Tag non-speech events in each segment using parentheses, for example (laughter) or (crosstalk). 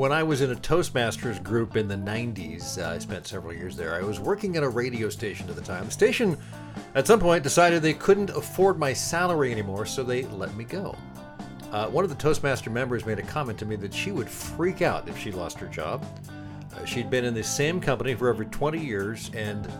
when I was in a Toastmasters group in the 90s, uh, I spent several years there. I was working at a radio station at the time. The station, at some point, decided they couldn't afford my salary anymore, so they let me go. Uh, one of the Toastmaster members made a comment to me that she would freak out if she lost her job. Uh, she'd been in the same company for over 20 years and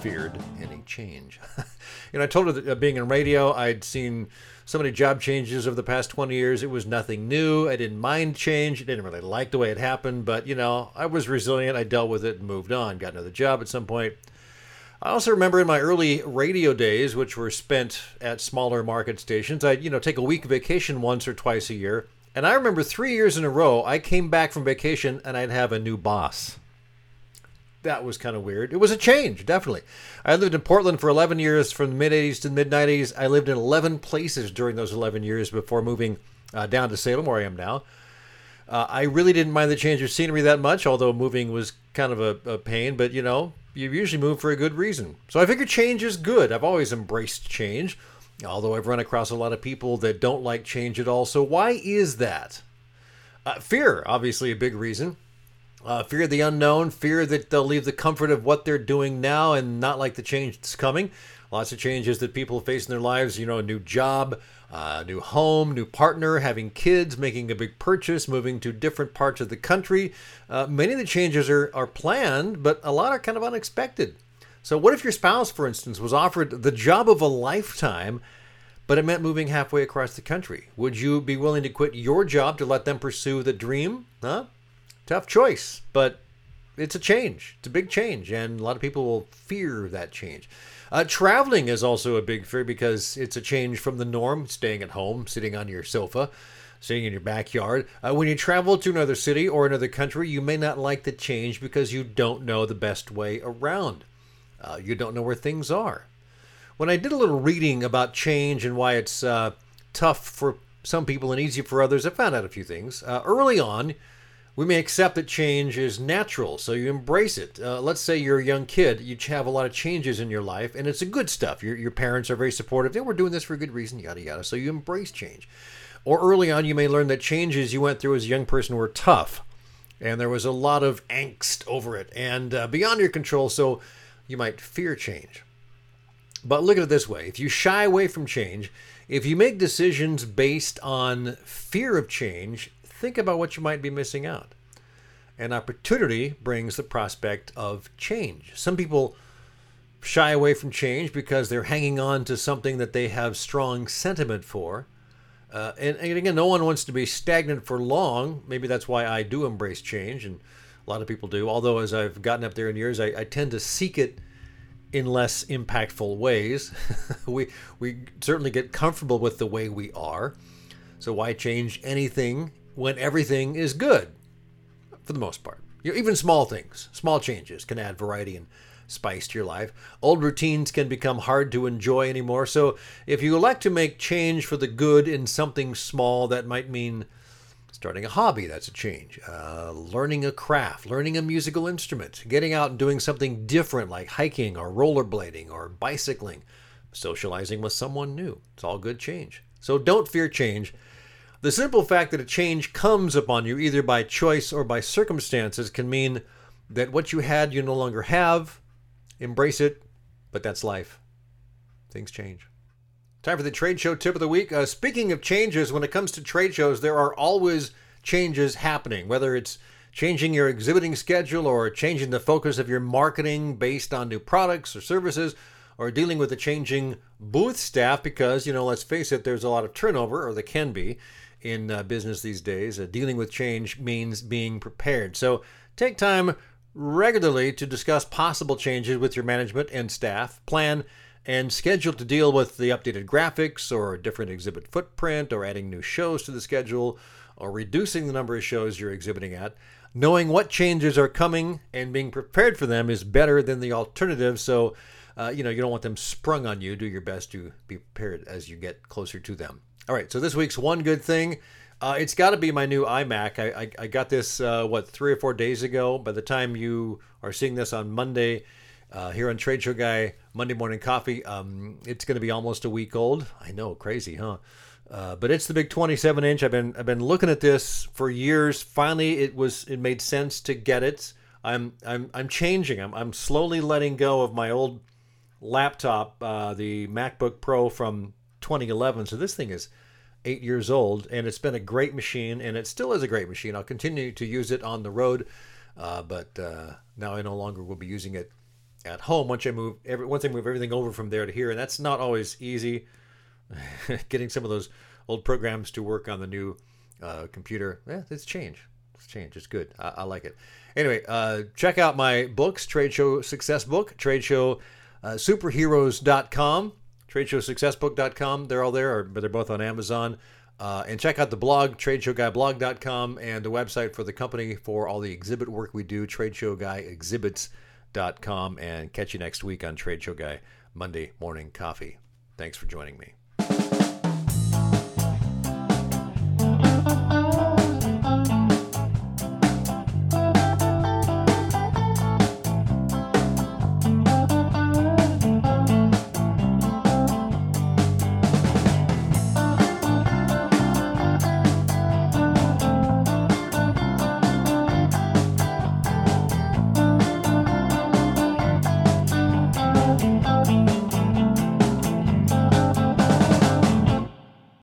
feared any change. (laughs) you know, I told her that uh, being in radio, I'd seen so many job changes over the past 20 years. It was nothing new. I didn't mind change. I didn't really like the way it happened, but you know, I was resilient. I dealt with it and moved on. Got another job at some point. I also remember in my early radio days, which were spent at smaller market stations, I'd, you know, take a week vacation once or twice a year. And I remember three years in a row, I came back from vacation and I'd have a new boss. That was kind of weird. It was a change, definitely. I lived in Portland for 11 years from the mid 80s to the mid 90s. I lived in 11 places during those 11 years before moving uh, down to Salem, where I am now. Uh, I really didn't mind the change of scenery that much, although moving was kind of a, a pain. But you know, you usually move for a good reason. So I figure change is good. I've always embraced change, although I've run across a lot of people that don't like change at all. So why is that? Uh, fear, obviously, a big reason. Uh, fear of the unknown, fear that they'll leave the comfort of what they're doing now and not like the change that's coming. Lots of changes that people face in their lives, you know, a new job, uh, new home, new partner, having kids, making a big purchase, moving to different parts of the country. Uh, many of the changes are, are planned, but a lot are kind of unexpected. So, what if your spouse, for instance, was offered the job of a lifetime, but it meant moving halfway across the country? Would you be willing to quit your job to let them pursue the dream? Huh? Tough choice, but it's a change. It's a big change, and a lot of people will fear that change. Uh, traveling is also a big fear because it's a change from the norm, staying at home, sitting on your sofa, sitting in your backyard. Uh, when you travel to another city or another country, you may not like the change because you don't know the best way around. Uh, you don't know where things are. When I did a little reading about change and why it's uh, tough for some people and easy for others, I found out a few things. Uh, early on, we may accept that change is natural, so you embrace it. Uh, let's say you're a young kid, you have a lot of changes in your life, and it's a good stuff. Your, your parents are very supportive. They were doing this for a good reason, yada, yada. So you embrace change. Or early on, you may learn that changes you went through as a young person were tough, and there was a lot of angst over it and uh, beyond your control, so you might fear change. But look at it this way if you shy away from change, if you make decisions based on fear of change, think about what you might be missing out. An opportunity brings the prospect of change. Some people shy away from change because they're hanging on to something that they have strong sentiment for. Uh, and, and, again, no one wants to be stagnant for long. Maybe that's why I do embrace change, and a lot of people do. Although, as I've gotten up there in years, I, I tend to seek it in less impactful ways. (laughs) we we certainly get comfortable with the way we are. So why change anything when everything is good, for the most part. Even small things, small changes can add variety and spice to your life. Old routines can become hard to enjoy anymore. So if you elect to make change for the good in something small, that might mean starting a hobby, that's a change. Uh, learning a craft, learning a musical instrument, getting out and doing something different like hiking or rollerblading or bicycling, socializing with someone new. It's all good change. So don't fear change. The simple fact that a change comes upon you either by choice or by circumstances can mean that what you had you no longer have. Embrace it, but that's life. Things change. Time for the trade show tip of the week. Uh, speaking of changes, when it comes to trade shows, there are always changes happening, whether it's changing your exhibiting schedule or changing the focus of your marketing based on new products or services or dealing with the changing booth staff because, you know, let's face it, there's a lot of turnover, or there can be in uh, business these days. Uh, dealing with change means being prepared. So take time regularly to discuss possible changes with your management and staff. Plan and schedule to deal with the updated graphics or a different exhibit footprint or adding new shows to the schedule or reducing the number of shows you're exhibiting at. Knowing what changes are coming and being prepared for them is better than the alternative. So, uh, you know, you don't want them sprung on you. Do your best to be prepared as you get closer to them. All right, so this week's one good thing. Uh, it's got to be my new iMac. I, I, I got this, uh, what, three or four days ago. By the time you are seeing this on Monday, uh, here on Trade Show Guy, Monday Morning Coffee, um, it's going to be almost a week old. I know, crazy, huh? Uh, but it's the big 27 inch. I've been I've been looking at this for years. Finally, it was it made sense to get it. I'm I'm I'm changing. I'm I'm slowly letting go of my old laptop, uh, the MacBook Pro from 2011. So this thing is eight years old, and it's been a great machine, and it still is a great machine. I'll continue to use it on the road, uh, but uh, now I no longer will be using it at home once I move every once I move everything over from there to here, and that's not always easy. (laughs) Getting some of those old programs to work on the new uh, computer, yeah, it's change. It's change. It's good. I, I like it. Anyway, uh, check out my books, Trade Show Success Book, Trade Show uh, Superheroes.com, TradeShowSuccessBook.com. They're all there, but they're both on Amazon. Uh, and check out the blog, TradeShowGuyBlog.com, and the website for the company for all the exhibit work we do, TradeShowGuyExhibits.com. And catch you next week on Trade Show Guy Monday Morning Coffee. Thanks for joining me.